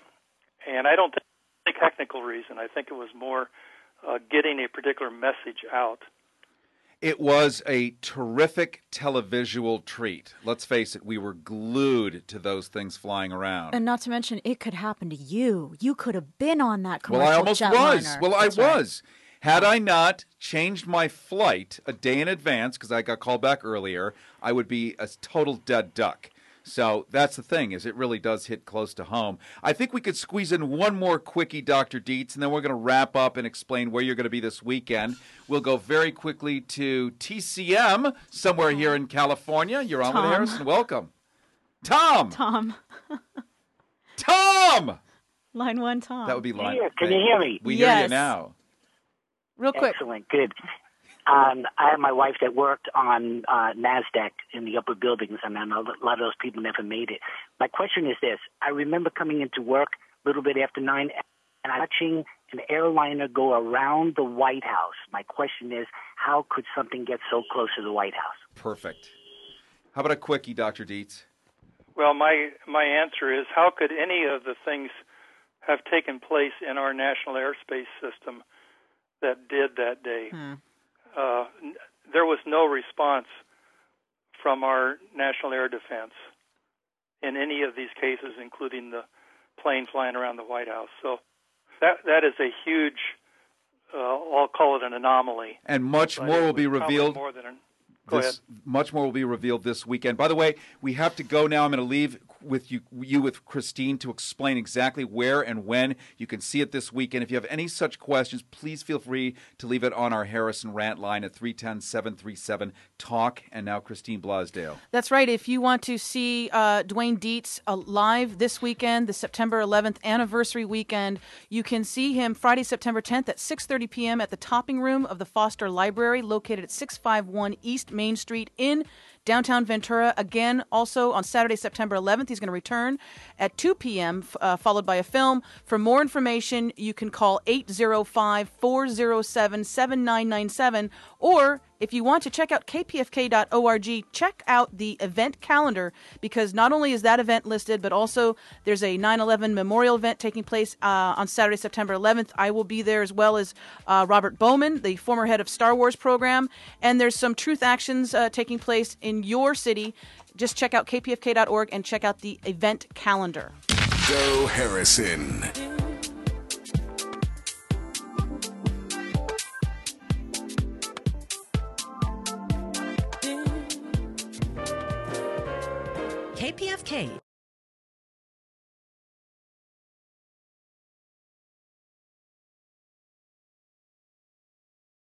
and I don't think it's a technical reason. I think it was more uh, getting a particular message out. It was a terrific televisual treat. Let's face it, we were glued to those things flying around. And not to mention, it could happen to you. You could have been on that commercial. well, I almost was. jetliner. Well, That's I right. was. Had I not changed my flight a day in advance because I got called back earlier, I would be a total dead duck. So that's the thing is it really does hit close to home. I think we could squeeze in one more quickie, Dr. Deets, and then we're going to wrap up and explain where you're going to be this weekend. We'll go very quickly to TCM somewhere here in California. You're on Tom. with Harrison. Welcome. Tom. Tom. Tom. Line one, Tom. That would be line. Here, can you hear me? We hear you now. Real quick. Excellent, good. Um, I have my wife that worked on uh, NASDAQ in the upper buildings, and I know a lot of those people never made it. My question is this. I remember coming into work a little bit after 9 and I'm watching an airliner go around the White House. My question is, how could something get so close to the White House? Perfect. How about a quickie, Dr. Deets? Well, my my answer is how could any of the things have taken place in our national airspace system that did that day? Uh, n- there was no response from our national air defense in any of these cases, including the plane flying around the White House. So that that is a huge. Uh, I'll call it an anomaly. And much But more will be revealed. More than an, This, much more will be revealed this weekend. By the way, we have to go now. I'm going to leave with you, you with Christine to explain exactly where and when you can see it this weekend. If you have any such questions, please feel free to leave it on our Harrison Rant line at 310 737 TALK. And now, Christine Blosdale. That's right. If you want to see uh, Dwaine Deets uh, live this weekend, the September 11th anniversary weekend, you can see him Friday, September 10th at 6:30 p.m. at the Topping Room of the Foster Library, located at 651 East Main Street in downtown Ventura. Again, also on Saturday, September 11th, he's going to return at 2 p.m., uh, followed by a film. For more information, you can call 805 407 7997 or if you want to check out kpfk.org, check out the event calendar because not only is that event listed, but also there's a 9 11 memorial event taking place uh, on Saturday, September 11th. I will be there as well as uh, Robert Bowman, the former head of Star Wars program. And there's some truth actions uh, taking place in your city. Just check out kpfk.org and check out the event calendar. Joe Harrison. KPFK